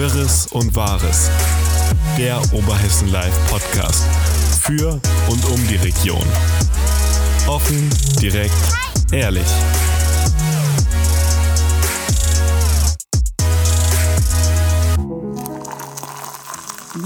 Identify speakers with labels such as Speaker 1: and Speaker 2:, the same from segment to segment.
Speaker 1: Wirres und Wahres. Der Oberhessen Live Podcast. Für und um die Region. Offen, direkt, ehrlich.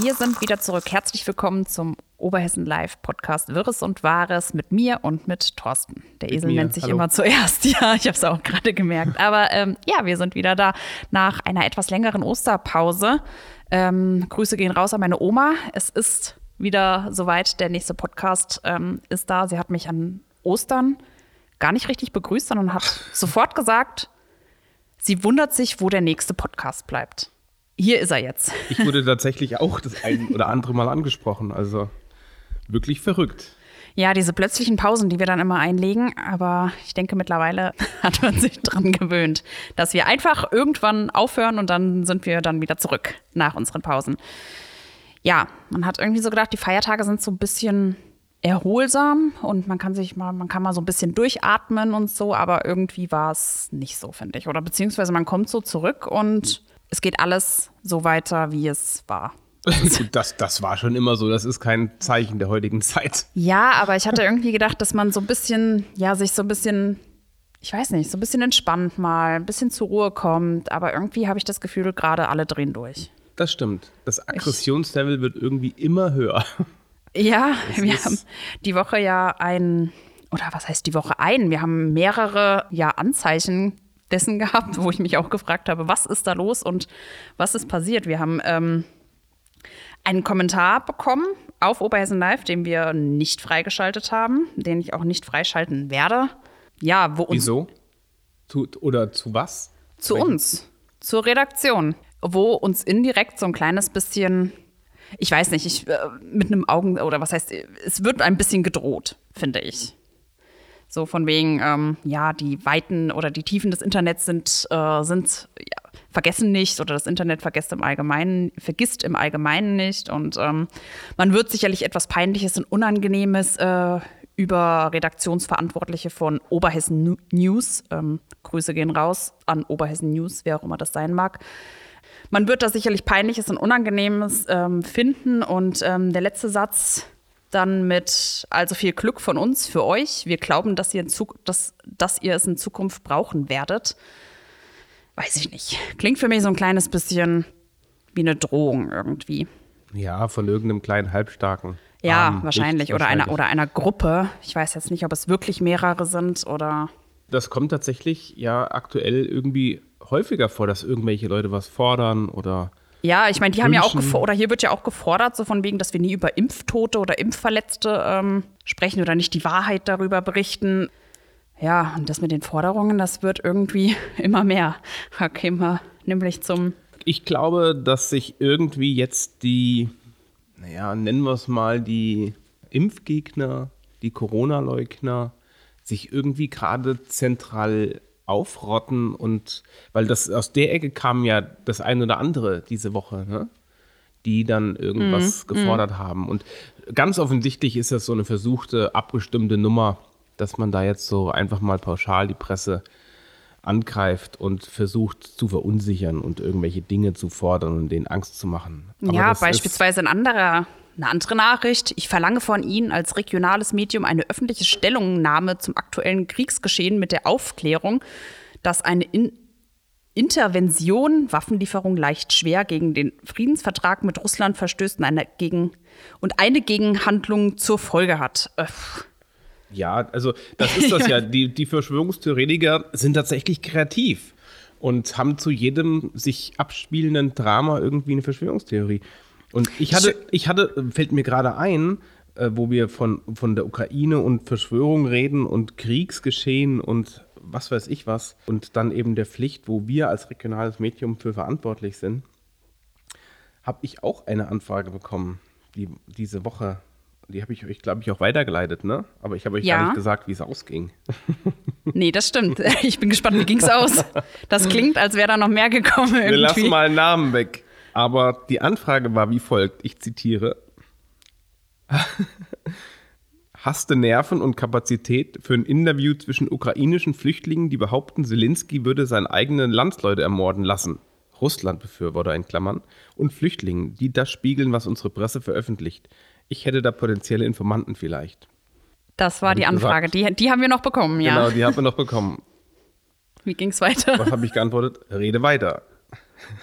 Speaker 2: Wir sind wieder zurück. Herzlich willkommen zum Oberhessen Live Podcast Wirres und Wahres mit mir und mit Thorsten. Der Esel nennt sich
Speaker 3: Hallo.
Speaker 2: immer zuerst. Ja, ich habe es auch gerade gemerkt. Aber ähm, ja, wir sind wieder da nach einer etwas längeren Osterpause. Ähm, Grüße gehen raus an meine Oma. Es ist wieder soweit. Der nächste Podcast ähm, ist da. Sie hat mich an Ostern gar nicht richtig begrüßt, sondern hat sofort gesagt, sie wundert sich, wo der nächste Podcast bleibt. Hier ist er jetzt.
Speaker 3: Ich wurde tatsächlich auch das ein oder andere Mal angesprochen. Also wirklich verrückt.
Speaker 2: Ja, diese plötzlichen Pausen, die wir dann immer einlegen, aber ich denke, mittlerweile hat man sich dran gewöhnt, dass wir einfach irgendwann aufhören und dann sind wir dann wieder zurück nach unseren Pausen. Ja, man hat irgendwie so gedacht, die Feiertage sind so ein bisschen erholsam und man kann sich mal, man kann mal so ein bisschen durchatmen und so, aber irgendwie war es nicht so, finde ich. Oder beziehungsweise man kommt so zurück und es geht alles so weiter, wie es war.
Speaker 3: Das, das war schon immer so. Das ist kein Zeichen der heutigen Zeit.
Speaker 2: Ja, aber ich hatte irgendwie gedacht, dass man so ein bisschen, ja, sich so ein bisschen, ich weiß nicht, so ein bisschen entspannt mal, ein bisschen zur Ruhe kommt. Aber irgendwie habe ich das Gefühl, gerade alle drehen durch.
Speaker 3: Das stimmt. Das Aggressionslevel wird irgendwie immer höher.
Speaker 2: Ja, wir
Speaker 3: ist-
Speaker 2: haben die Woche ja ein, oder was heißt die Woche ein? Wir haben mehrere ja, Anzeichen dessen gehabt, wo ich mich auch gefragt habe, was ist da los und was ist passiert? Wir haben ähm, einen Kommentar bekommen auf Oberhessen Live, den wir nicht freigeschaltet haben, den ich auch nicht freischalten werde. Ja, wo uns
Speaker 3: Wieso? Zu, oder zu was?
Speaker 2: zu uns, zur Redaktion, wo uns indirekt so ein kleines bisschen, ich weiß nicht, ich, äh, mit einem Augen, oder was heißt, es wird ein bisschen gedroht, finde ich. So von wegen, ähm, ja, die Weiten oder die Tiefen des Internets sind, äh, sind ja, vergessen nicht oder das Internet vergisst im Allgemeinen, vergisst im Allgemeinen nicht. Und ähm, man wird sicherlich etwas Peinliches und Unangenehmes äh, über Redaktionsverantwortliche von Oberhessen News, ähm, Grüße gehen raus an Oberhessen News, wer auch immer das sein mag. Man wird da sicherlich Peinliches und Unangenehmes ähm, finden. Und ähm, der letzte Satz dann mit also viel Glück von uns für euch. Wir glauben, dass ihr, in dass, dass ihr es in Zukunft brauchen werdet. Weiß ich nicht. Klingt für mich so ein kleines bisschen wie eine Drohung irgendwie.
Speaker 3: Ja, von irgendeinem kleinen Halbstarken.
Speaker 2: Ja,
Speaker 3: Armen,
Speaker 2: wahrscheinlich. Oder, einer,
Speaker 3: wahrscheinlich.
Speaker 2: oder einer Gruppe. Ich weiß jetzt nicht, ob es wirklich mehrere sind oder.
Speaker 3: Das kommt tatsächlich ja aktuell irgendwie häufiger vor, dass irgendwelche Leute was fordern oder
Speaker 2: Ja, ich meine, die haben ja auch
Speaker 3: Wünschen.
Speaker 2: gefordert, oder hier wird ja auch gefordert, so von wegen, dass wir nie über Impftote oder Impfverletzte ähm, sprechen oder nicht die Wahrheit darüber berichten. Ja, und das mit den Forderungen, das wird irgendwie immer mehr. Da kämen wir nämlich zum.
Speaker 3: Ich glaube, dass sich irgendwie jetzt die, naja, nennen wir es mal, die Impfgegner, die Corona-Leugner, sich irgendwie gerade zentral aufrotten und weil das aus der Ecke kam ja das ein oder andere diese Woche, ne? die dann irgendwas gefordert haben. Und ganz offensichtlich ist das so eine versuchte, abgestimmte Nummer, dass man da jetzt so einfach mal pauschal die Presse angreift und versucht zu verunsichern und irgendwelche Dinge zu fordern und denen Angst zu machen. Aber
Speaker 2: ja, beispielsweise ein anderer, eine andere Nachricht. Ich verlange von Ihnen als regionales Medium eine öffentliche Stellungnahme zum aktuellen Kriegsgeschehen mit der Aufklärung, dass eine In Intervention, Waffenlieferung leicht schwer gegen den Friedensvertrag mit Russland verstößt und eine, gegen, und eine Gegenhandlung zur Folge hat. Äh,
Speaker 3: Ja, also das ist das ja. Die, die Verschwörungstheoretiker sind tatsächlich kreativ und haben zu jedem sich abspielenden Drama irgendwie eine Verschwörungstheorie. Und ich hatte, ich hatte, fällt mir gerade ein, äh, wo wir von, von der Ukraine und Verschwörung reden und Kriegsgeschehen und was weiß ich was und dann eben der Pflicht, wo wir als regionales Medium für verantwortlich sind, habe ich auch eine Anfrage bekommen, die, diese Woche. Die habe ich euch, glaube ich, auch weitergeleitet, ne? Aber ich habe euch
Speaker 2: Ja.
Speaker 3: gar nicht gesagt, wie es ausging.
Speaker 2: nee, das stimmt. Ich bin gespannt, wie ging's aus? Das klingt, als wäre da noch mehr gekommen irgendwie.
Speaker 3: Wir lassen mal einen Namen weg. Aber die Anfrage war wie folgt, ich zitiere. Hast du Nerven und Kapazität für ein Interview zwischen ukrainischen Flüchtlingen, die behaupten, Zelensky würde seine eigenen Landsleute ermorden lassen? Russland-Befürworter in Klammern und Flüchtlingen, die das spiegeln, was unsere Presse veröffentlicht. Ich hätte da potenzielle Informanten vielleicht.
Speaker 2: Das war
Speaker 3: Hab
Speaker 2: die Anfrage. Die, die haben wir noch bekommen, ja.
Speaker 3: Genau, die haben wir noch bekommen.
Speaker 2: Wie ging's weiter?
Speaker 3: Was habe ich geantwortet? Rede weiter.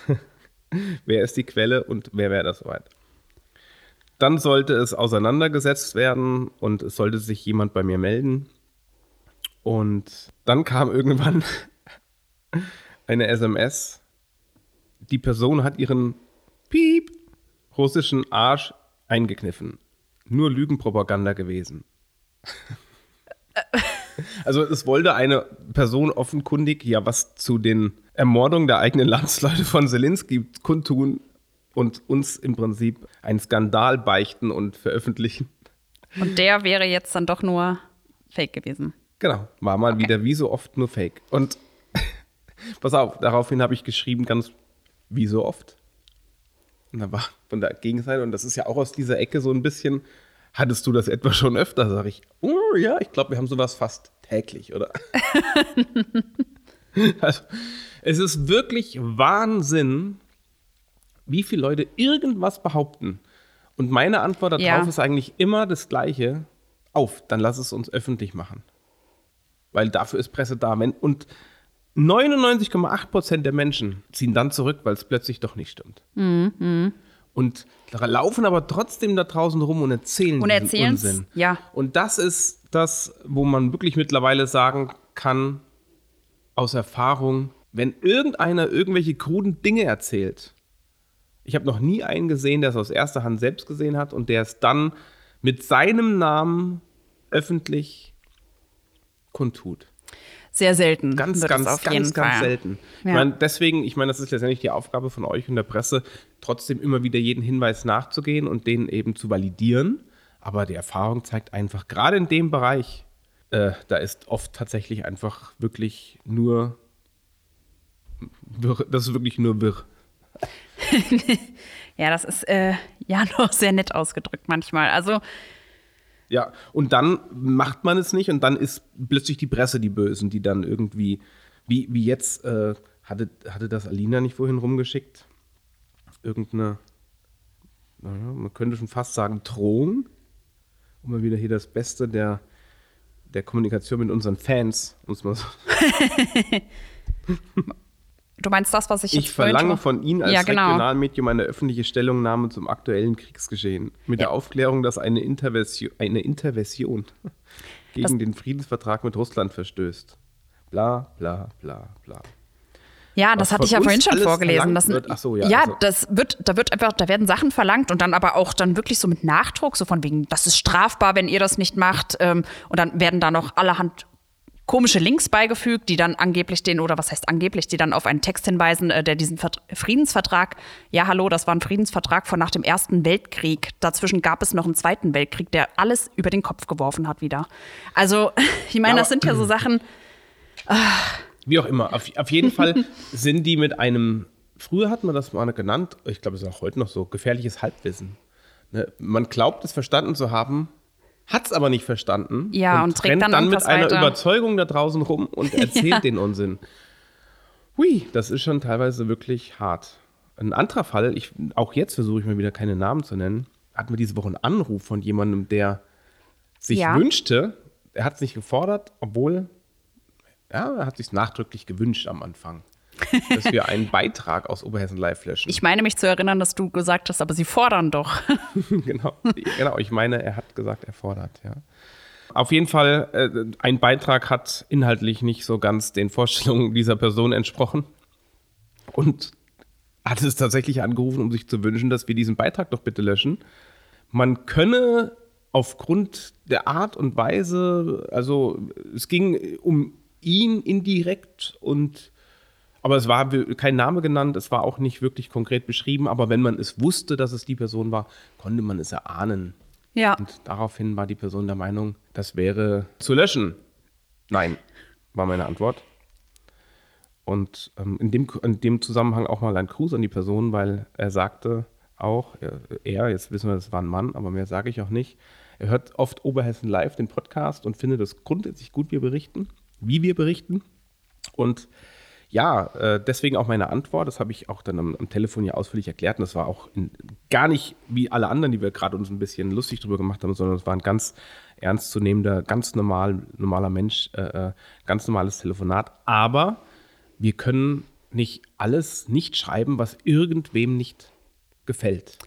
Speaker 3: wer ist die Quelle und wer wäre das soweit? Dann sollte es auseinandergesetzt werden und es sollte sich jemand bei mir melden. Und dann kam irgendwann eine SMS. Die Person hat ihren Piep russischen Arsch eingekniffen. Nur Lügenpropaganda gewesen. Also es wollte eine Person offenkundig ja was zu den Ermordungen der eigenen Landsleute von Zelensky kundtun und uns im Prinzip einen Skandal beichten und veröffentlichen.
Speaker 2: Und der wäre jetzt dann doch nur fake gewesen.
Speaker 3: Genau, war mal
Speaker 2: Okay.
Speaker 3: wieder wie so oft nur Fake. Und pass auf, daraufhin habe ich geschrieben, ganz wie so oft. Und da war von der Gegenseite, und das ist ja auch aus dieser Ecke so ein bisschen, hattest du das etwa schon öfter? Sag ich, oh ja, ich glaube, wir haben sowas fast täglich, oder? also, es ist wirklich Wahnsinn, wie viele Leute irgendwas behaupten. Und meine Antwort darauf
Speaker 2: Ja.
Speaker 3: ist eigentlich immer das Gleiche. Auf, dann lass es uns öffentlich machen. Weil dafür ist Presse da. Und 99,8% der Menschen ziehen dann zurück, weil es plötzlich doch nicht stimmt. Und laufen aber trotzdem da draußen rum und erzählen
Speaker 2: Und
Speaker 3: diesen Unsinn.
Speaker 2: ja.
Speaker 3: Und das ist das, wo man wirklich mittlerweile sagen kann, aus Erfahrung, wenn irgendeiner irgendwelche kruden Dinge erzählt, ich habe noch nie einen gesehen, der es aus erster Hand selbst gesehen hat und der es dann mit seinem Namen öffentlich kundtut.
Speaker 2: Sehr selten.
Speaker 3: Ganz, ganz, ganz, ganz
Speaker 2: Fall.
Speaker 3: selten. Ich
Speaker 2: Ja.
Speaker 3: meine, deswegen, ich meine, das ist letztendlich die Aufgabe von euch und der Presse, trotzdem immer wieder jeden Hinweis nachzugehen und den eben zu validieren. Aber die Erfahrung zeigt einfach, gerade in dem Bereich, äh, da ist oft tatsächlich einfach wirklich nur wirr, das ist wirklich nur wirr.
Speaker 2: Ja, das ist äh, ja noch sehr nett ausgedrückt manchmal. Also,
Speaker 3: Ja, und dann macht man es nicht und dann ist plötzlich die Presse die Bösen, die dann irgendwie, wie, wie jetzt, äh, hatte, hatte das Alina nicht vorhin rumgeschickt? Irgendeine, naja, man könnte schon fast sagen, Drohung, um mal wieder hier das Beste der, der Kommunikation mit unseren Fans, muss man so.
Speaker 2: du meinst das, was ich
Speaker 3: Ich verlange von Ihnen als
Speaker 2: Ja, genau.
Speaker 3: Regionalmedium eine öffentliche Stellungnahme zum aktuellen Kriegsgeschehen. Mit der Aufklärung, dass eine Intervention, eine Intervention gegen
Speaker 2: Das-
Speaker 3: den Friedensvertrag mit Russland verstößt. Bla, bla, bla, bla.
Speaker 2: Ja,
Speaker 3: Was
Speaker 2: das hatte
Speaker 3: von
Speaker 2: ich ja vorhin schon vorgelesen. Das,
Speaker 3: wird? Ach so, ja,
Speaker 2: ja
Speaker 3: also-
Speaker 2: das wird, da wird einfach, da werden Sachen verlangt und dann aber auch dann wirklich so mit Nachdruck, so von wegen, das ist strafbar, wenn ihr das nicht macht. Ähm, und dann werden da noch allerhand komische Links beigefügt, die dann angeblich den, oder was heißt angeblich, die dann auf einen Text hinweisen, äh, der diesen Vert Friedensvertrag, ja hallo, das war ein Friedensvertrag von nach dem Ersten Weltkrieg. Dazwischen gab es noch einen Zweiten Weltkrieg, der alles über den Kopf geworfen hat wieder. Also, ich meine,
Speaker 3: Ja,
Speaker 2: das sind ja so Sachen,
Speaker 3: Wie auch immer. Auf, auf jeden Fall sind die mit einem, früher hat man das mal genannt, ich glaube, es ist auch heute noch so, gefährliches Halbwissen. Ne? Man glaubt es verstanden zu haben, hat es aber nicht verstanden.
Speaker 2: Ja, und trägt
Speaker 3: rennt
Speaker 2: dann
Speaker 3: dann mit einer
Speaker 2: weiter.
Speaker 3: Überzeugung da draußen rum und erzählt
Speaker 2: Ja.
Speaker 3: den Unsinn. Hui, das ist schon teilweise wirklich hart. Ein anderer Fall, ich, auch jetzt versuche ich mal wieder keine Namen zu nennen, hatten wir diese Woche einen Anruf von jemandem, der sich
Speaker 2: Ja.
Speaker 3: wünschte, er hat es nicht gefordert, obwohl, ja, er hat sich nachdrücklich gewünscht am Anfang, dass wir einen Beitrag aus Oberhessen Live löschen.
Speaker 2: ich meine mich zu erinnern, dass du gesagt hast, aber sie fordern doch.
Speaker 3: genau, genau, ich meine, er hat gesagt, er fordert, ja. Auf jeden Fall, äh, ein Beitrag hat inhaltlich nicht so ganz den Vorstellungen dieser Person entsprochen und hat es tatsächlich angerufen, um sich zu wünschen, dass wir diesen Beitrag doch bitte löschen. Man könne aufgrund der Art und Weise, also es ging um ihn indirekt und aber es war kein Name genannt, es war auch nicht wirklich konkret beschrieben, aber wenn man es wusste, dass es die Person war, konnte man es erahnen.
Speaker 2: Ja.
Speaker 3: Und daraufhin war die Person der Meinung, das wäre zu löschen. Nein, war meine Antwort. Und ähm, in, dem, in dem Zusammenhang auch mal ein Gruß an die Person, weil er sagte auch, er, er jetzt wissen wir, das war ein Mann, aber mehr sage ich auch nicht, er hört oft Oberhessen Live, den Podcast, und findet es grundsätzlich gut, wie wir berichten, wie wir berichten. Und ja, äh, deswegen auch meine Antwort. Das habe ich auch dann am, am, Telefon ja ausführlich erklärt. Und das war auch in, gar nicht wie alle anderen, die wir gerade uns ein bisschen lustig drüber gemacht haben, sondern es war ein ganz ernstzunehmender, ganz normal, normaler Mensch, äh, äh ganz normales Telefonat. Aber wir können nicht alles nicht schreiben, was irgendwem nicht gefällt.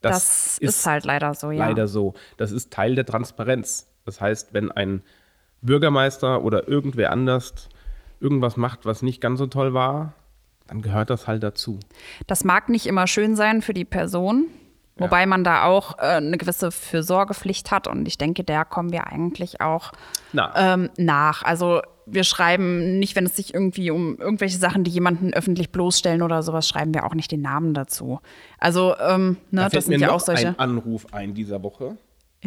Speaker 2: Das, das ist, ist, halt leider so,
Speaker 3: ja. Leider so. Das ist Teil der Transparenz. Das heißt, wenn ein Bürgermeister oder irgendwer anders irgendwas macht, was nicht ganz so toll war, dann gehört das halt dazu.
Speaker 2: Das mag nicht immer schön sein für die Person, wobei ja. man da auch äh, eine gewisse Fürsorgepflicht hat und ich denke, der kommen wir eigentlich auch Na. ähm, nach. Also wir schreiben nicht, wenn es sich irgendwie um irgendwelche Sachen, die jemanden öffentlich bloßstellen oder sowas, schreiben wir auch nicht den Namen dazu. Also, ähm, ne,
Speaker 3: da das sind ja auch solche. Ein Anruf ein dieser Woche.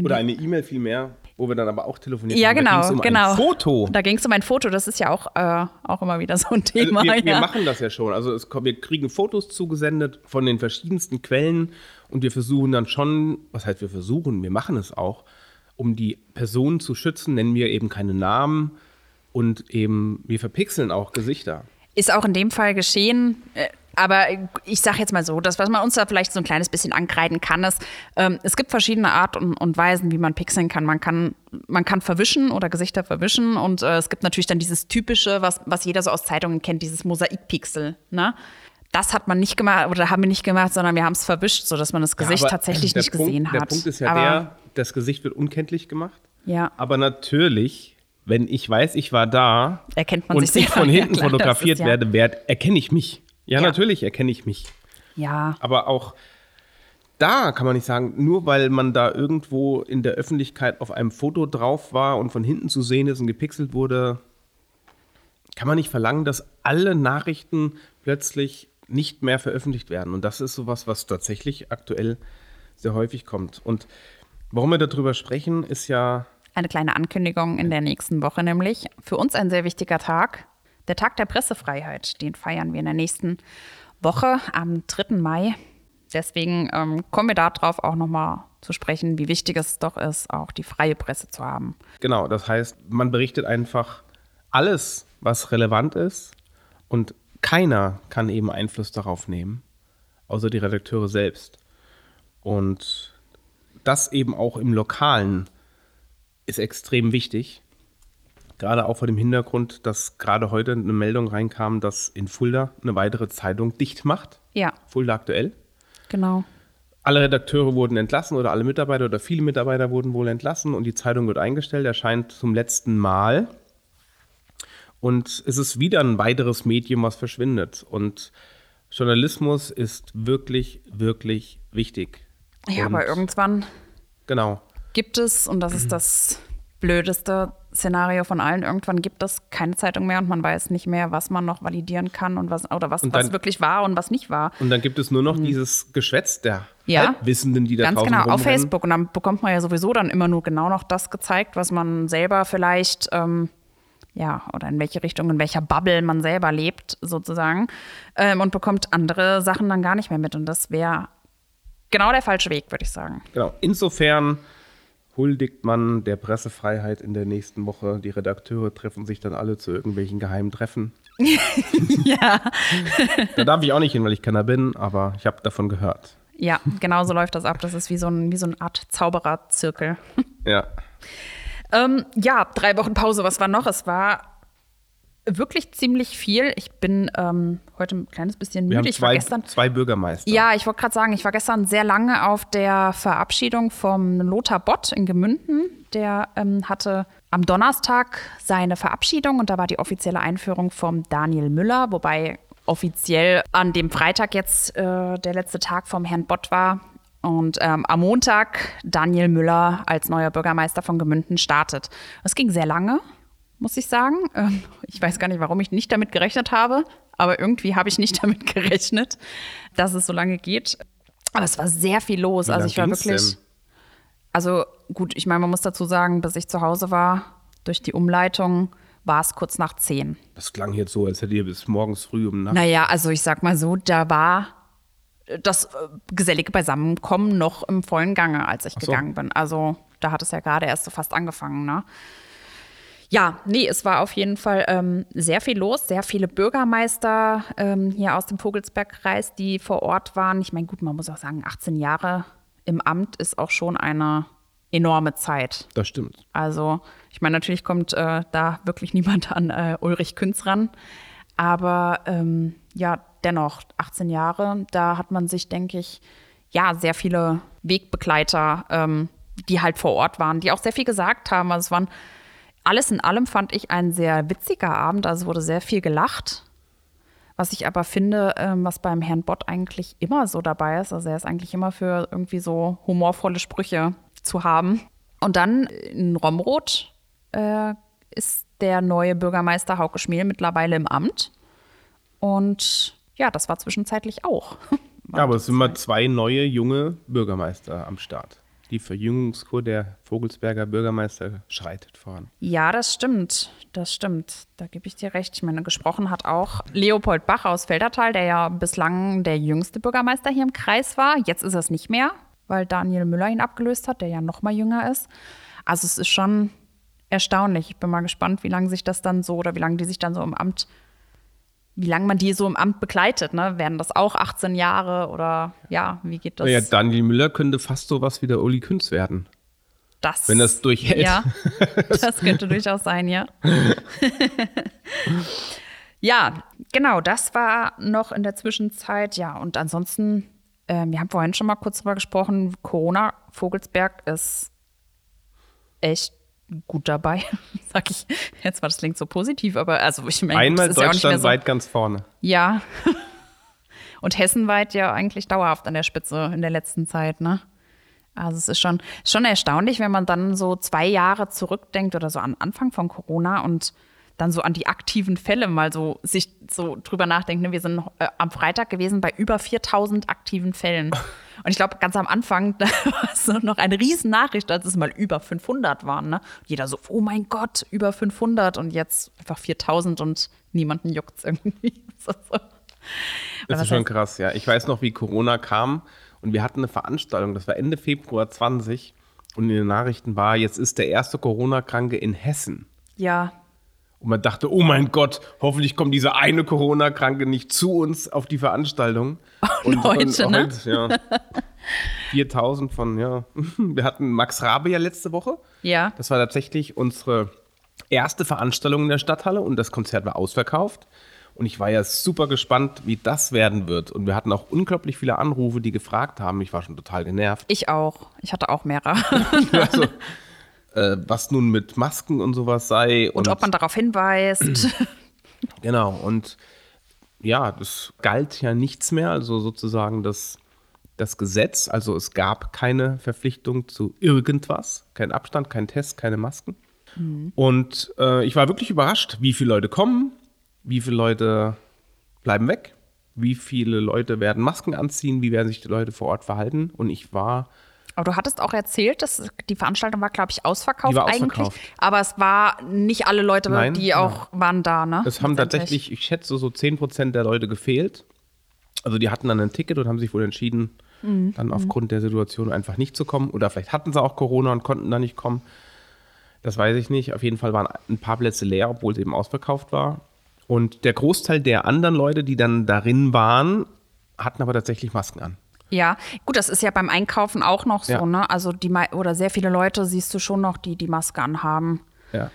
Speaker 3: Oder eine E-Mail vielmehr, wo wir dann aber auch telefoniert
Speaker 2: ja, haben. Ja, genau,
Speaker 3: um
Speaker 2: genau.
Speaker 3: Ein Foto.
Speaker 2: Da ging es um ein Foto, das ist ja auch, äh, auch immer wieder so ein Thema.
Speaker 3: Also wir,
Speaker 2: ja.
Speaker 3: wir, machen das ja schon. Also es, wir kriegen Fotos zugesendet von den verschiedensten Quellen und wir versuchen dann schon, was heißt wir versuchen, wir machen es auch, um die Personen zu schützen, nennen wir eben keine Namen und eben, wir verpixeln auch Gesichter.
Speaker 2: Ist auch in dem Fall geschehen. Äh, aber ich sage jetzt mal so, das, was man uns da vielleicht so ein kleines bisschen ankreiden kann, ist, ähm, es gibt verschiedene Art und, und, Weisen, wie man pixeln kann. Man kann, man kann verwischen oder Gesichter verwischen und äh, es gibt natürlich dann dieses typische, was, was jeder so aus Zeitungen kennt, dieses Mosaikpixel. Ne? Das hat man nicht gemacht oder haben wir nicht gemacht, sondern wir haben es verwischt, sodass man das Gesicht ja, tatsächlich nicht
Speaker 3: Punkt,
Speaker 2: gesehen hat.
Speaker 3: Der Punkt ist ja aber, der, das Gesicht wird unkenntlich gemacht.
Speaker 2: Ja.
Speaker 3: Aber natürlich wenn ich weiß, ich war da
Speaker 2: Erkennt man
Speaker 3: und
Speaker 2: sich
Speaker 3: ich von hinten ja, klar, fotografiert ist, ja. werde, werd, erkenne ich mich. Ja, ja, natürlich erkenne ich mich.
Speaker 2: Ja.
Speaker 3: Aber auch da kann man nicht sagen, nur weil man da irgendwo in der Öffentlichkeit auf einem Foto drauf war und von hinten zu sehen ist und gepixelt wurde, kann man nicht verlangen, dass alle Nachrichten plötzlich nicht mehr veröffentlicht werden. Und das ist sowas, was tatsächlich aktuell sehr häufig kommt. Und warum wir darüber sprechen, ist ja
Speaker 2: eine kleine Ankündigung in der nächsten Woche nämlich. Für uns ein sehr wichtiger Tag. Der Tag der Pressefreiheit. Den feiern wir in der nächsten Woche am 3. Mai. Deswegen ähm, kommen wir darauf auch nochmal zu sprechen, wie wichtig es doch ist, auch die freie Presse zu haben.
Speaker 3: Genau, das heißt, man berichtet einfach alles, was relevant ist und keiner kann eben Einfluss darauf nehmen, außer die Redakteure selbst. Und das eben auch im Lokalen ist extrem wichtig. Gerade auch vor dem Hintergrund, dass gerade heute eine Meldung reinkam, dass in Fulda eine weitere Zeitung dicht macht.
Speaker 2: Ja.
Speaker 3: Fulda aktuell.
Speaker 2: Genau.
Speaker 3: Alle Redakteure wurden entlassen oder alle Mitarbeiter oder viele Mitarbeiter wurden wohl entlassen und die Zeitung wird eingestellt, erscheint zum letzten Mal. Und es ist wieder ein weiteres Medium, was verschwindet. Und Journalismus ist wirklich, wirklich wichtig.
Speaker 2: Ja, und aber irgendwann.
Speaker 3: Genau
Speaker 2: gibt es, und das ist das blödeste Szenario von allen, irgendwann gibt es keine Zeitung mehr und man weiß nicht mehr, was man noch validieren kann und was oder was, dann, was wirklich war und was nicht war.
Speaker 3: Und dann gibt es nur noch mhm. dieses Geschwätz der ja, Halbwissenden, die da
Speaker 2: ganz
Speaker 3: draußen
Speaker 2: genau
Speaker 3: rumrennen.
Speaker 2: auf Facebook und dann bekommt man ja sowieso dann immer nur genau noch das gezeigt, was man selber vielleicht ähm, ja, oder in welche Richtung, in welcher Bubble man selber lebt, sozusagen, ähm, und bekommt andere Sachen dann gar nicht mehr mit. Und das wäre genau der falsche Weg, würde ich sagen.
Speaker 3: Genau. Insofern huldigt man der Pressefreiheit in der nächsten Woche. Die Redakteure treffen sich dann alle zu irgendwelchen geheimen Treffen.
Speaker 2: ja.
Speaker 3: da darf ich auch nicht hin, weil ich keiner bin, aber ich habe davon gehört.
Speaker 2: Ja, genau so läuft das ab. Das ist wie so, ein, wie so eine Art Zaubererzirkel.
Speaker 3: Ja.
Speaker 2: ähm, ja, drei Wochen Pause. Was war noch? Es war wirklich ziemlich viel. Ich bin ähm, heute ein kleines bisschen müde.
Speaker 3: Wir haben zwei, ich war gestern zwei Bürgermeister.
Speaker 2: Ja, ich wollte gerade sagen, ich war gestern sehr lange auf der Verabschiedung vom Lothar Bott in Gemünden. Der ähm, hatte am Donnerstag seine Verabschiedung und da war die offizielle Einführung vom Daniel Müller, wobei offiziell an dem Freitag jetzt äh, der letzte Tag vom Herrn Bott war. Und ähm, am Montag Daniel Müller als neuer Bürgermeister von Gemünden startet. Es ging sehr lange muss ich sagen. Ähm, ich weiß gar nicht, warum ich nicht damit gerechnet habe, aber irgendwie habe ich nicht damit gerechnet, dass es so lange geht. Aber es war sehr viel los. Also ich war wirklich. Also gut, ich meine, man muss dazu sagen, bis ich zu Hause war, durch die Umleitung, war es kurz nach zehn.
Speaker 3: Das klang jetzt so, als hättet ihr bis morgens früh um Nacht.
Speaker 2: Naja, also ich sag mal so, da war das äh, gesellige Beisammenkommen noch im vollen Gange, als ich so. gegangen bin. Also da hat es ja gerade erst so fast angefangen, ne? Ja, nee, es war auf jeden Fall ähm, sehr viel los, sehr viele Bürgermeister ähm, hier aus dem Vogelsbergkreis, die vor Ort waren. Ich meine, gut, man muss auch sagen, 18 Jahre im Amt ist auch schon eine enorme Zeit.
Speaker 3: Das stimmt.
Speaker 2: Also, ich meine, natürlich kommt äh, da wirklich niemand an äh, Ulrich Künz ran. Aber ähm, ja, dennoch, 18 Jahre, da hat man sich, denke ich, ja, sehr viele Wegbegleiter, ähm, die halt vor Ort waren, die auch sehr viel gesagt haben. Also es waren alles in allem fand ich ein sehr witziger Abend. Also wurde sehr viel gelacht. Was ich aber finde, ähm, was beim Herrn Bott eigentlich immer so dabei ist. Also er ist eigentlich immer für irgendwie so humorvolle Sprüche zu haben. Und dann in Romroth äh, ist der neue Bürgermeister Hauke Schmiel mittlerweile im Amt. Und ja, das war zwischenzeitlich auch.
Speaker 3: Ja, aber es sind immer zwei neue junge Bürgermeister am Start. Die Verjüngungskur der Vogelsberger Bürgermeister schreitet voran.
Speaker 2: Ja, das stimmt. Das stimmt. Da gebe ich dir recht. Ich meine, gesprochen hat auch Leopold Bach aus Feldertal, der ja bislang der jüngste Bürgermeister hier im Kreis war. Jetzt ist er es nicht mehr, weil Daniel Müller ihn abgelöst hat, der ja noch mal jünger ist. Also es ist schon erstaunlich. Ich bin mal gespannt, wie lange sich das dann so oder wie lange die sich dann so im Amt wie lange man die so im Amt begleitet. Ne? Werden das auch 18 Jahre oder ja, wie geht das?
Speaker 3: Naja, Daniel Müller könnte fast so was wie der Uli Künz werden.
Speaker 2: Das,
Speaker 3: Wenn das durchhält.
Speaker 2: Ja, das könnte durchaus sein, ja. ja, genau, das war noch in der Zwischenzeit. Ja, und ansonsten, äh, wir haben vorhin schon mal kurz drüber gesprochen, Corona, Vogelsberg ist echt gut dabei, sag ich jetzt mal, das klingt so positiv, aber also ich meine,
Speaker 3: Einmal
Speaker 2: das ist ja so,
Speaker 3: deutschlandweit ganz vorne.
Speaker 2: Ja. Und hessenweit ja eigentlich dauerhaft an der Spitze in der letzten Zeit, ne? Also es ist schon, schon erstaunlich, wenn man dann so zwei Jahre zurückdenkt oder so an Anfang von Corona und dann so an die aktiven Fälle mal so sich so drüber nachdenkt. Ne? Wir sind äh, am Freitag gewesen bei über 4000 aktiven Fällen. Und ich glaube, ganz am Anfang, da war es noch eine riesen Nachricht, als es mal über 500 waren. Ne? Jeder so, oh mein Gott, über 500 und jetzt einfach 4000 und niemanden juckt es irgendwie. so.
Speaker 3: Das ist schon krass, ja. Ich weiß noch, wie Corona kam und wir hatten eine Veranstaltung, das war Ende Februar 20 und in den Nachrichten war, jetzt ist der erste Corona-Kranke in Hessen.
Speaker 2: Ja,
Speaker 3: Und man dachte, oh mein Gott, hoffentlich kommt dieser eine Corona-Kranke nicht zu uns auf die Veranstaltung. Und,
Speaker 2: heute, ne?
Speaker 3: heute, ja. 4000 von, ja. Wir hatten Max Rabe ja letzte Woche.
Speaker 2: ja.
Speaker 3: Das war tatsächlich unsere erste Veranstaltung in der Stadthalle und das Konzert war ausverkauft. Und ich war ja super gespannt, wie das werden wird. Und wir hatten auch unglaublich viele Anrufe, die gefragt haben. Ich war schon total genervt.
Speaker 2: Ich auch. Ich hatte auch mehrere.
Speaker 3: Also, äh, was nun mit Masken und sowas sei.
Speaker 2: Und ob man darauf hinweist.
Speaker 3: Genau, und ja, das galt ja nichts mehr, also sozusagen das, das Gesetz, also es gab keine Verpflichtung zu irgendwas, kein Abstand, kein Test, keine Masken. Und äh, ich war wirklich überrascht, wie viele Leute kommen, wie viele Leute bleiben weg, wie viele Leute werden Masken anziehen, wie werden sich die Leute vor Ort verhalten. Und ich war
Speaker 2: Aber du hattest auch erzählt, dass die Veranstaltung war, glaube ich, ausverkauft,
Speaker 3: Die war
Speaker 2: eigentlich.
Speaker 3: ausverkauft.
Speaker 2: Aber es war nicht alle Leute,
Speaker 3: Nein,
Speaker 2: die auch waren da, ne?
Speaker 3: Es haben tatsächlich, ich schätze, so 10% der Leute gefehlt. Also die hatten dann ein Ticket und haben sich wohl entschieden,
Speaker 2: Mhm.
Speaker 3: dann aufgrund der Situation einfach nicht zu kommen. Oder vielleicht hatten sie auch Corona und konnten da nicht kommen. Das weiß ich nicht. Auf jeden Fall waren ein paar Plätze leer, obwohl es eben ausverkauft war. Und der Großteil der anderen Leute, die dann darin waren, hatten aber tatsächlich Masken an.
Speaker 2: Ja, gut, das ist ja beim Einkaufen auch noch so,
Speaker 3: Ja.
Speaker 2: ne? Also die oder sehr viele Leute siehst du schon noch, die die Maske anhaben.
Speaker 3: Ja.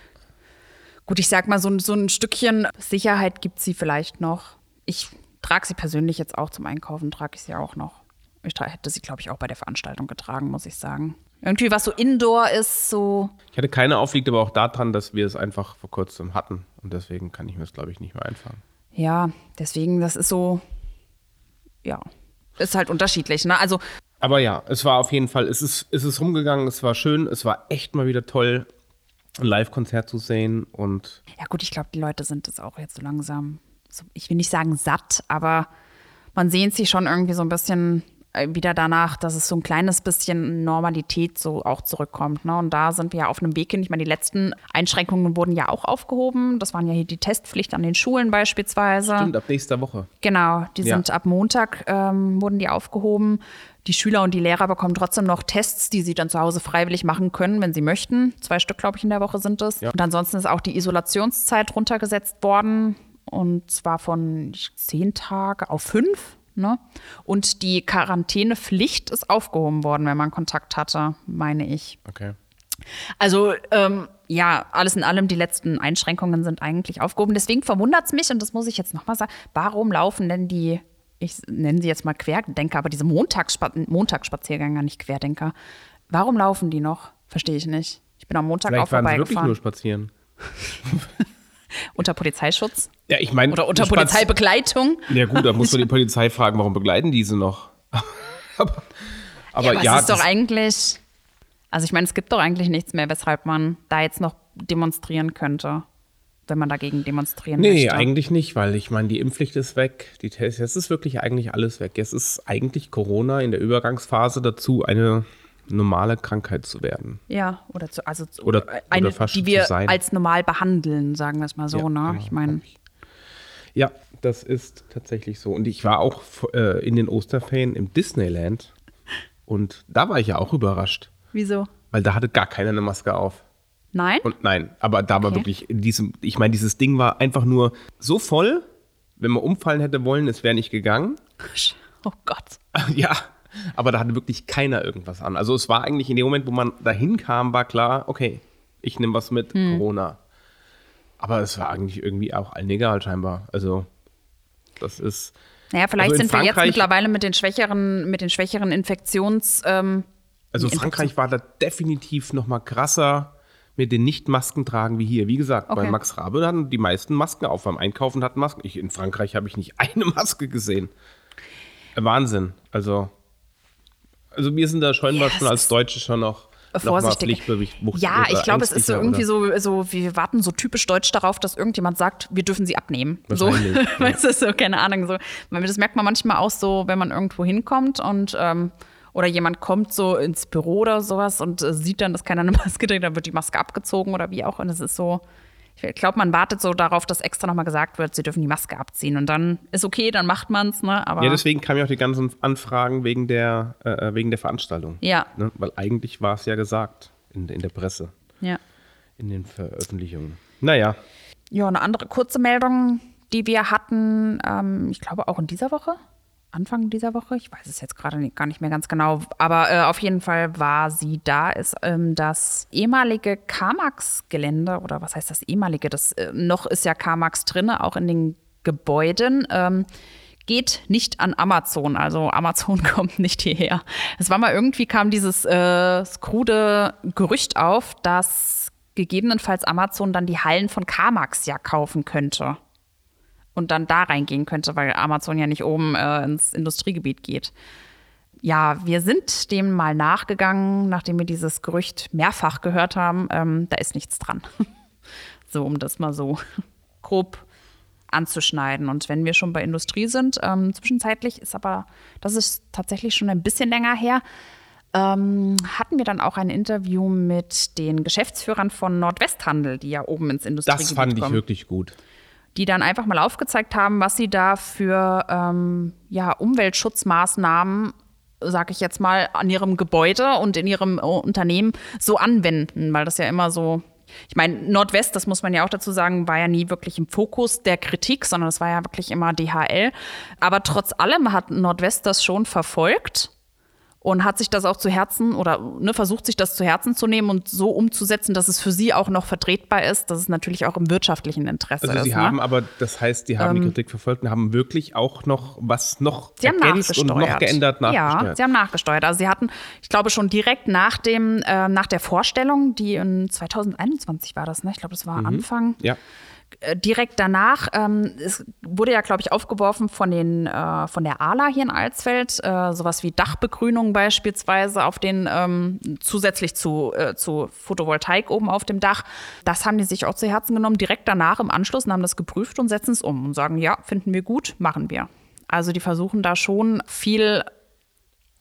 Speaker 2: Gut, ich sag mal, so, ein- so ein Stückchen Sicherheit gibt sie vielleicht noch. Ich trage sie persönlich jetzt auch zum Einkaufen, trage ich sie auch noch. Ich hätte sie, glaube ich, auch bei der Veranstaltung getragen, muss ich sagen. Irgendwie, was so Indoor ist, so.
Speaker 3: Ich hatte keine aufliegt, aber auch daran, dass wir es einfach vor kurzem hatten. Und deswegen kann ich mir das, glaube ich, nicht mehr einfangen.
Speaker 2: Ja, deswegen, das ist so. Ja, ist halt unterschiedlich, ne? Also,
Speaker 3: Aber ja, es war auf jeden Fall, es ist, es ist rumgegangen, es war schön, es war echt mal wieder toll, ein Live-Konzert zu sehen. Und
Speaker 2: ja, gut, ich glaube, die Leute sind es auch jetzt so langsam, so, ich will nicht sagen satt, aber man sehnt sich schon irgendwie so ein bisschen wieder danach, dass es so ein kleines bisschen Normalität so auch zurückkommt. Ne? Und da sind wir ja auf einem Weg hin. Ich meine, die letzten Einschränkungen wurden ja auch aufgehoben. Das waren ja hier die Testpflicht an den Schulen beispielsweise.
Speaker 3: Stimmt, ab nächster Woche.
Speaker 2: Genau, die
Speaker 3: Ja.
Speaker 2: sind ab Montag ähm, wurden die aufgehoben. Die Schüler und die Lehrer bekommen trotzdem noch Tests, die sie dann zu Hause freiwillig machen können, wenn sie möchten. Zwei Stück, glaube ich, in der Woche sind es.
Speaker 3: Ja.
Speaker 2: Und ansonsten ist auch die Isolationszeit runtergesetzt worden. Und zwar von zehn Tage auf fünf. Ne? Und die Quarantänepflicht ist aufgehoben worden, wenn man Kontakt hatte, meine ich.
Speaker 3: Okay.
Speaker 2: Also ähm, ja, alles in allem, die letzten Einschränkungen sind eigentlich aufgehoben. Deswegen verwundert es mich, und das muss ich jetzt nochmal sagen, warum laufen denn die, ich nenne sie jetzt mal Querdenker, aber diese Montagsspa Montagsspaziergänger, nicht Querdenker, warum laufen die noch? Verstehe ich nicht. Ich bin am Montag auch
Speaker 3: Vielleicht waren sie wirklich
Speaker 2: vorbeigefahren.
Speaker 3: nur spazieren.
Speaker 2: Unter Polizeischutz
Speaker 3: Ja, ich meine.
Speaker 2: oder unter Polizeibegleitung.
Speaker 3: Ja, gut, da muss man die Polizei fragen, warum begleiten diese noch? aber aber
Speaker 2: Aber
Speaker 3: ja,
Speaker 2: es ist doch eigentlich, also ich meine, es gibt doch eigentlich nichts mehr, weshalb man da jetzt noch demonstrieren könnte, wenn man dagegen demonstrieren
Speaker 3: Nee,
Speaker 2: möchte.
Speaker 3: eigentlich nicht, weil ich meine, die Impfpflicht ist weg, die Tests, es ist wirklich eigentlich alles weg. Es ist eigentlich Corona in der Übergangsphase dazu, eine normale Krankheit zu werden.
Speaker 2: Ja, oder zu, also zu,
Speaker 3: Oder-
Speaker 2: eine,
Speaker 3: oder
Speaker 2: die wir als normal behandeln, sagen wir es mal so,
Speaker 3: Ja,
Speaker 2: ne?
Speaker 3: genau,
Speaker 2: ich meine.
Speaker 3: Ja, das ist tatsächlich so. Und ich war auch äh, in den Osterferien im Disneyland und da war ich ja auch überrascht,
Speaker 2: wieso?
Speaker 3: weil da hatte gar keiner eine Maske auf.
Speaker 2: Nein?
Speaker 3: Und nein, aber da war
Speaker 2: Okay.
Speaker 3: wirklich in diesem, ich meine, dieses Ding war einfach nur so voll, wenn man umfallen hätte wollen, es wäre nicht gegangen.
Speaker 2: oh Gott.
Speaker 3: Ja, aber da hatte wirklich keiner irgendwas an. Also es war eigentlich in dem Moment, wo man dahin kam, war klar, okay, ich nehme was mit,
Speaker 2: Hm.
Speaker 3: Corona. Aber es war eigentlich irgendwie auch allen egal scheinbar. Also das ist,
Speaker 2: Naja, vielleicht
Speaker 3: Also in
Speaker 2: sind wir jetzt
Speaker 3: Frankreich-
Speaker 2: mittlerweile mit den schwächeren, mit den schwächeren Infektions. Ähm,
Speaker 3: also Frankreich war da definitiv noch mal krasser mit den Nicht-Masken tragen wie hier. Wie gesagt, bei
Speaker 2: Okay.
Speaker 3: Max Rabe hatten die meisten Masken auf. Beim Einkaufen hatten Masken. Ich, in Frankreich habe ich nicht eine Maske gesehen. Wahnsinn. Also, also wir sind da scheinbar
Speaker 2: Ja,
Speaker 3: schon als Deutsche schon noch,
Speaker 2: vorsichtig. Ja, ich glaube, es ist so irgendwie so, so, wir warten so typisch deutsch darauf, dass irgendjemand sagt, wir dürfen sie abnehmen. So,
Speaker 3: ja.
Speaker 2: weißt du, so, keine Ahnung, so. Das merkt man manchmal auch so, wenn man irgendwo hinkommt und ähm, oder jemand kommt so ins Büro oder sowas und äh, sieht dann, dass keiner eine Maske trägt, dann wird die Maske abgezogen oder wie auch. Und es ist so, ich glaube, man wartet so darauf, dass extra nochmal gesagt wird, sie dürfen die Maske abziehen. Und dann ist okay, dann macht man es, ne? Aber
Speaker 3: Ja, deswegen kamen ja auch die ganzen Anfragen wegen der, äh, wegen der Veranstaltung.
Speaker 2: Ja.
Speaker 3: Ne? Weil eigentlich war es ja gesagt in, in der Presse,
Speaker 2: ja.
Speaker 3: in den Veröffentlichungen. Naja,
Speaker 2: Ja, eine andere kurze Meldung, die wir hatten, ähm, ich glaube auch in dieser Woche, Anfang dieser Woche, ich weiß es jetzt gerade gar nicht mehr ganz genau, aber äh, auf jeden Fall war sie da, ist ähm, das ehemalige Kamax-Gelände, oder was heißt das ehemalige? Das äh, noch ist ja Kamax drinne, auch in den Gebäuden. Ähm, geht nicht an Amazon, also Amazon kommt nicht hierher. Es war mal irgendwie kam dieses äh, skrude Gerücht auf, dass gegebenenfalls Amazon dann die Hallen von Kamax ja kaufen könnte und dann da reingehen könnte, weil Amazon ja nicht oben äh, ins Industriegebiet geht. Ja, wir sind dem mal nachgegangen, nachdem wir dieses Gerücht mehrfach gehört haben. Ähm, da ist nichts dran. so, um das mal so grob anzuschneiden. Und wenn wir schon bei Industrie sind, ähm, zwischenzeitlich ist aber, das ist tatsächlich schon ein bisschen länger her, ähm, hatten wir dann auch ein Interview mit den Geschäftsführern von Nordwesthandel, die ja oben ins Industriegebiet
Speaker 3: das fand ich
Speaker 2: kommen
Speaker 3: wirklich gut.
Speaker 2: Die dann einfach mal aufgezeigt haben, was sie da für ähm, ja, Umweltschutzmaßnahmen, sag ich jetzt mal, an ihrem Gebäude und in ihrem äh, Unternehmen so anwenden, weil das ja immer so. Ich meine, Nordwest, das muss man ja auch dazu sagen, war ja nie wirklich im Fokus der Kritik, sondern es war ja wirklich immer DHL. Aber trotz allem hat Nordwest das schon verfolgt und hat sich das auch zu Herzen oder ne, versucht sich das zu Herzen zu nehmen und so umzusetzen, dass es für sie auch noch vertretbar ist, dass es natürlich auch im wirtschaftlichen Interesse
Speaker 3: Also
Speaker 2: ist.
Speaker 3: sie
Speaker 2: ne?
Speaker 3: haben aber, das heißt, die haben die Kritik verfolgt und haben wirklich auch noch was noch
Speaker 2: Sie
Speaker 3: ergänzt und noch geändert
Speaker 2: Ja,
Speaker 3: nachgesteuert.
Speaker 2: sie haben nachgesteuert. Also sie hatten, ich glaube schon direkt nach dem, äh, nach der Vorstellung, die in 2021 war das, ne? Ich glaube, das war Anfang.
Speaker 3: ja.
Speaker 2: Äh, direkt danach, ähm, es wurde ja, glaube ich, aufgeworfen von den, äh, von der ALA hier in Alsfeld, äh, sowas wie Dachbegrünung beispielsweise auf den, ähm, zusätzlich zu, äh, zu Photovoltaik oben auf dem Dach. Das haben die sich auch zu Herzen genommen, direkt danach im Anschluss und haben das geprüft und setzen es um und sagen, ja, finden wir gut, machen wir. Also die versuchen da schon viel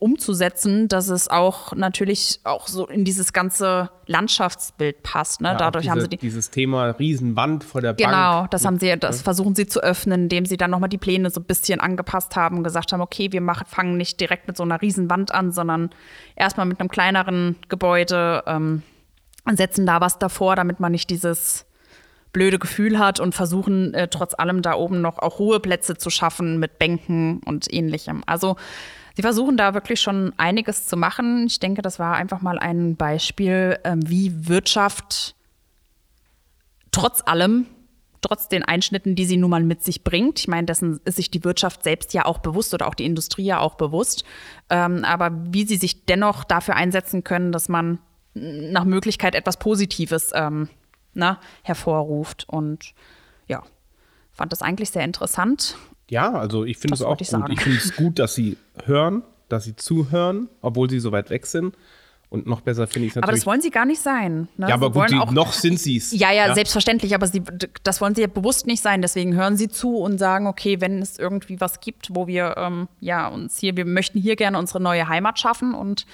Speaker 2: umzusetzen, dass es auch natürlich auch so in dieses ganze Landschaftsbild passt. Ne?
Speaker 3: Ja,
Speaker 2: Dadurch
Speaker 3: diese,
Speaker 2: haben sie die,
Speaker 3: dieses Thema Riesenwand vor der Bank.
Speaker 2: Genau, das haben sie, das versuchen sie zu öffnen, indem sie dann nochmal die Pläne so ein bisschen angepasst haben und gesagt haben, okay, wir machen, fangen nicht direkt mit so einer Riesenwand an, sondern erstmal mit einem kleineren Gebäude ähm, und setzen da was davor, damit man nicht dieses blöde Gefühl hat und versuchen äh, trotz allem da oben noch auch Ruheplätze zu schaffen mit Bänken und ähnlichem. Also sie versuchen da wirklich schon einiges zu machen. Ich denke, das war einfach mal ein Beispiel, ähm, wie Wirtschaft trotz allem, trotz den Einschnitten, die sie nun mal mit sich bringt, ich meine, dessen ist sich die Wirtschaft selbst ja auch bewusst oder auch die Industrie ja auch bewusst, ähm, aber wie sie sich dennoch dafür einsetzen können, dass man nach Möglichkeit etwas Positives ähm, na, hervorruft. Und ja, fand das eigentlich sehr interessant.
Speaker 3: Ja, also ich finde es auch gut.
Speaker 2: sagen.
Speaker 3: Ich finde es gut, dass sie hören, dass sie zuhören, obwohl sie so weit weg sind. Und noch besser finde ich es
Speaker 2: Aber
Speaker 3: natürlich.
Speaker 2: das wollen sie gar nicht sein. Ne?
Speaker 3: ja, aber
Speaker 2: sie
Speaker 3: gut, die,
Speaker 2: auch,
Speaker 3: noch sind sie es.
Speaker 2: Ja, ja, selbstverständlich, aber sie, das wollen sie ja bewusst nicht sein. Deswegen hören sie zu und sagen, okay, wenn es irgendwie was gibt, wo wir ähm, ja uns hier, wir möchten hier gerne unsere neue Heimat schaffen und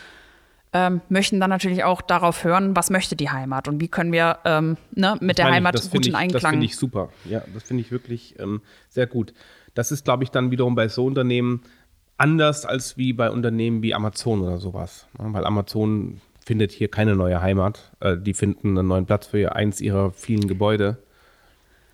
Speaker 2: ähm, möchten dann natürlich auch darauf hören, was möchte die Heimat und wie können wir ähm, ne, mit der
Speaker 3: meine
Speaker 2: Heimat gut in
Speaker 3: ich, Das
Speaker 2: Einklang.
Speaker 3: finde ich super. Ja, das finde ich wirklich ähm, sehr gut. Das ist, glaube ich, dann wiederum bei so Unternehmen anders als wie bei Unternehmen wie Amazon oder sowas. Ja, weil Amazon findet hier keine neue Heimat. Äh, die finden einen neuen Platz für eins ihrer vielen Gebäude.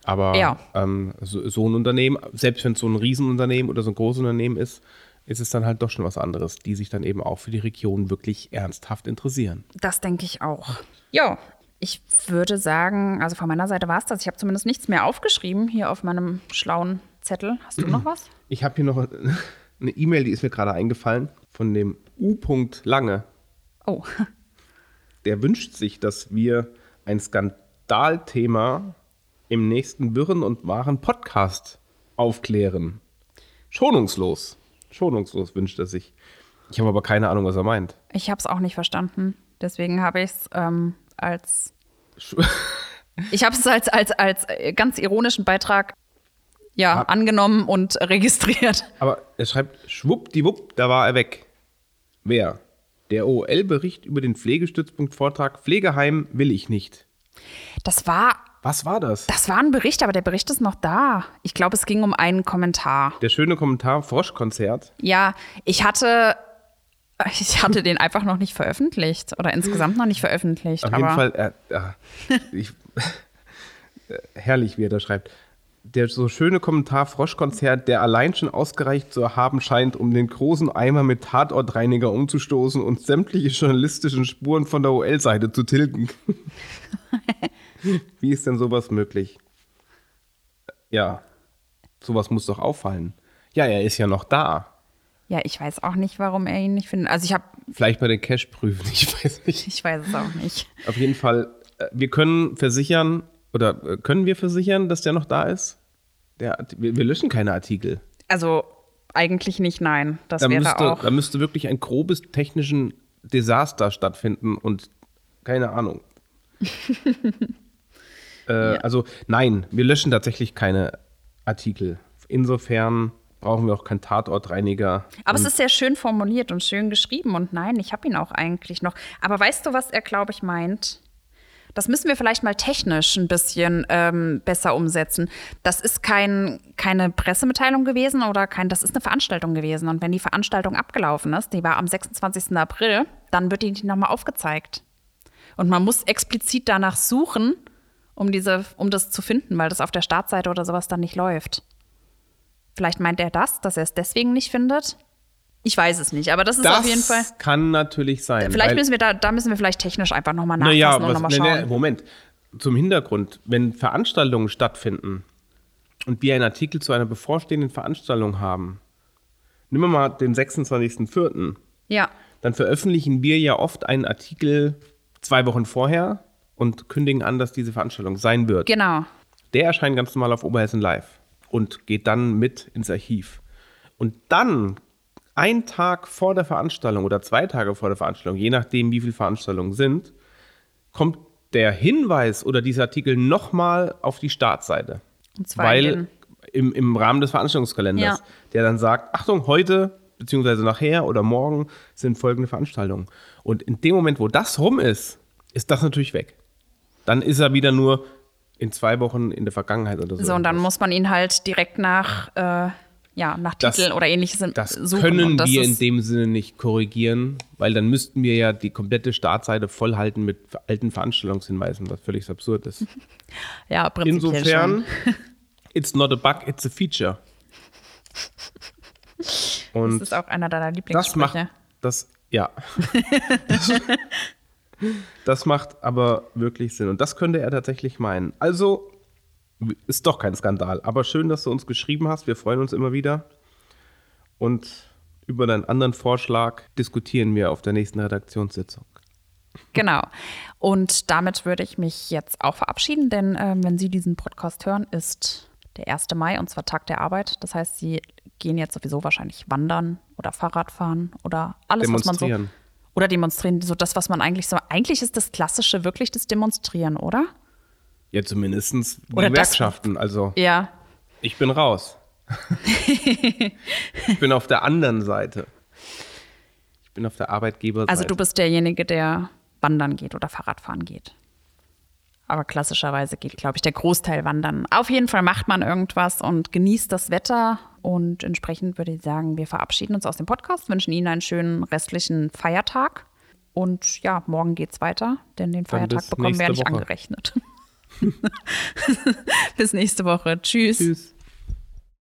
Speaker 3: Aber
Speaker 2: Ja.
Speaker 3: ähm, so, so ein Unternehmen, selbst wenn es so ein Riesenunternehmen oder so ein großes Unternehmen ist, ist es dann halt doch schon was anderes, die sich dann eben auch für die Region wirklich ernsthaft interessieren.
Speaker 2: Das denke ich auch. Ja, ich würde sagen, also von meiner Seite war es das. Ich habe zumindest nichts mehr aufgeschrieben hier auf meinem schlauen Zettel. Hast du noch was?
Speaker 3: Ich habe hier noch eine E-Mail, die ist mir gerade eingefallen, von dem U. Lange.
Speaker 2: Oh,
Speaker 3: Der wünscht sich, dass wir ein Skandalthema im nächsten Wirren und wahren Podcast aufklären. Schonungslos. Schonungslos wünscht er sich. Ich habe aber keine Ahnung, was er meint.
Speaker 2: ich habe es auch nicht verstanden. Deswegen habe ich es ähm, als ich habe es als, als, als äh, ganz ironischen Beitrag ja,
Speaker 3: Hab-
Speaker 2: angenommen und registriert.
Speaker 3: Aber er schreibt, schwuppdiwupp, da war er weg. Wer? Der OL-Bericht über den Pflegestützpunkt-Vortrag Pflegeheim will ich nicht.
Speaker 2: Das war,
Speaker 3: Was war das?
Speaker 2: das war ein Bericht, aber der Bericht ist noch da. Ich glaube, es ging um einen Kommentar.
Speaker 3: Der schöne Kommentar Froschkonzert.
Speaker 2: Ja, ich hatte, ich hatte den einfach noch nicht veröffentlicht oder insgesamt noch nicht veröffentlicht.
Speaker 3: Auf
Speaker 2: aber
Speaker 3: jeden Fall, äh, ja, ich, äh, herrlich, wie er da schreibt. Der so schöne Kommentar Froschkonzert, der allein schon ausgereicht zu haben scheint, um den großen Eimer mit Tatortreiniger umzustoßen und sämtliche journalistischen Spuren von der OL-Seite zu tilgen. wie ist denn sowas möglich? Ja, sowas muss doch auffallen. Ja, er ist ja noch da.
Speaker 2: Ja, ich weiß auch nicht, warum er ihn nicht findet. Also ich habe,
Speaker 3: Vielleicht mal den Cash prüfen, ich weiß nicht.
Speaker 2: ich weiß es auch nicht.
Speaker 3: Auf jeden Fall, äh, wir können versichern, oder äh, können wir versichern, dass der noch da ist? Der, wir, wir löschen keine Artikel.
Speaker 2: Also eigentlich nicht, nein. Das
Speaker 3: Da
Speaker 2: wäre
Speaker 3: müsste,
Speaker 2: auch.
Speaker 3: da müsste wirklich ein grobes technischen Desaster stattfinden und keine Ahnung. äh, Also nein, wir löschen tatsächlich keine Artikel. Insofern brauchen wir auch keinen Tatortreiniger.
Speaker 2: Aber es ist sehr schön formuliert und schön geschrieben und nein, ich habe ihn auch eigentlich noch. Aber weißt du, was er, glaube ich, meint? Das müssen wir vielleicht mal technisch ein bisschen ähm, besser umsetzen. Das ist kein, keine Pressemitteilung gewesen oder kein, das ist eine Veranstaltung gewesen. Und wenn die Veranstaltung abgelaufen ist, die war am 26. April, dann wird die nochmal aufgezeigt. Und man muss explizit danach suchen, um, diese, um das zu finden, weil das auf der Startseite oder sowas dann nicht läuft. Vielleicht meint er das, dass er es deswegen nicht findet. Ich weiß es nicht, aber das ist
Speaker 3: Das
Speaker 2: auf jeden Fall.
Speaker 3: kann natürlich sein.
Speaker 2: Vielleicht müssen wir da, da müssen wir vielleicht technisch einfach nochmal nachfassen
Speaker 3: Naja,
Speaker 2: und nochmal schauen.
Speaker 3: nee, Moment. Zum Hintergrund, wenn Veranstaltungen stattfinden und wir einen Artikel zu einer bevorstehenden Veranstaltung haben, nehmen wir mal den 26.04.,
Speaker 2: Ja,
Speaker 3: dann veröffentlichen wir ja oft einen Artikel zwei Wochen vorher und kündigen an, dass diese Veranstaltung sein wird.
Speaker 2: genau.
Speaker 3: Der erscheint ganz normal auf Oberhessen Live und geht dann mit ins Archiv. Und dann, ein Tag vor der Veranstaltung oder zwei Tage vor der Veranstaltung, je nachdem, wie viele Veranstaltungen sind, kommt der Hinweis oder dieser Artikel nochmal auf die Startseite.
Speaker 2: Und zwar in
Speaker 3: Weil im, im Rahmen des Veranstaltungskalenders,
Speaker 2: Ja.
Speaker 3: der dann sagt, Achtung, heute beziehungsweise nachher oder morgen sind folgende Veranstaltungen. Und in dem Moment, wo das rum ist, ist das natürlich weg. Dann ist er wieder nur in zwei Wochen in der Vergangenheit oder so.
Speaker 2: So, und dann muss man ihn halt direkt nach, äh, ja, nach
Speaker 3: Das-
Speaker 2: Titel oder ähnliches
Speaker 3: Das
Speaker 2: suchen.
Speaker 3: können
Speaker 2: das
Speaker 3: wir in dem Sinne nicht korrigieren, weil dann müssten wir ja die komplette Startseite vollhalten mit alten Veranstaltungshinweisen, was völlig absurd ist.
Speaker 2: Ja, prinzipiell
Speaker 3: Insofern,
Speaker 2: schon.
Speaker 3: it's not a bug, it's a feature.
Speaker 2: Das
Speaker 3: Und
Speaker 2: ist auch einer deiner
Speaker 3: das macht
Speaker 2: Lieblingssprüche.
Speaker 3: das, ja. das, das macht aber wirklich Sinn. Und das könnte er tatsächlich meinen. Also, ist doch kein Skandal. Aber schön, dass du uns geschrieben hast. Wir freuen uns immer wieder. Und über deinen anderen Vorschlag diskutieren wir auf der nächsten Redaktionssitzung.
Speaker 2: Genau. Und damit würde ich mich jetzt auch verabschieden, denn ähm, wenn Sie diesen Podcast hören, ist der 1. Mai und zwar Tag der Arbeit. Das heißt, Sie gehen jetzt sowieso wahrscheinlich wandern oder Fahrrad fahren oder alles, was man so.
Speaker 3: Demonstrieren.
Speaker 2: Oder demonstrieren, so das, was man eigentlich so. Eigentlich ist das Klassische wirklich das Demonstrieren, oder?
Speaker 3: Ja, zumindest
Speaker 2: Oder das-
Speaker 3: Gewerkschaften. Also,
Speaker 2: Ja.
Speaker 3: ich bin raus. ich bin auf der anderen Seite. Ich bin auf der Arbeitgeberseite.
Speaker 2: Also du bist derjenige, der wandern geht oder Fahrradfahren geht. Aber klassischerweise geht, glaube ich, der Großteil wandern. Auf jeden Fall macht man irgendwas und genießt das Wetter. Und entsprechend würde ich sagen, wir verabschieden uns aus dem Podcast, wünschen Ihnen einen schönen restlichen Feiertag. Und ja, morgen geht's weiter, denn den Feiertag bekommen wir nicht
Speaker 3: Woche.
Speaker 2: angerechnet. bis nächste Woche. Tschüss.
Speaker 3: Tschüss.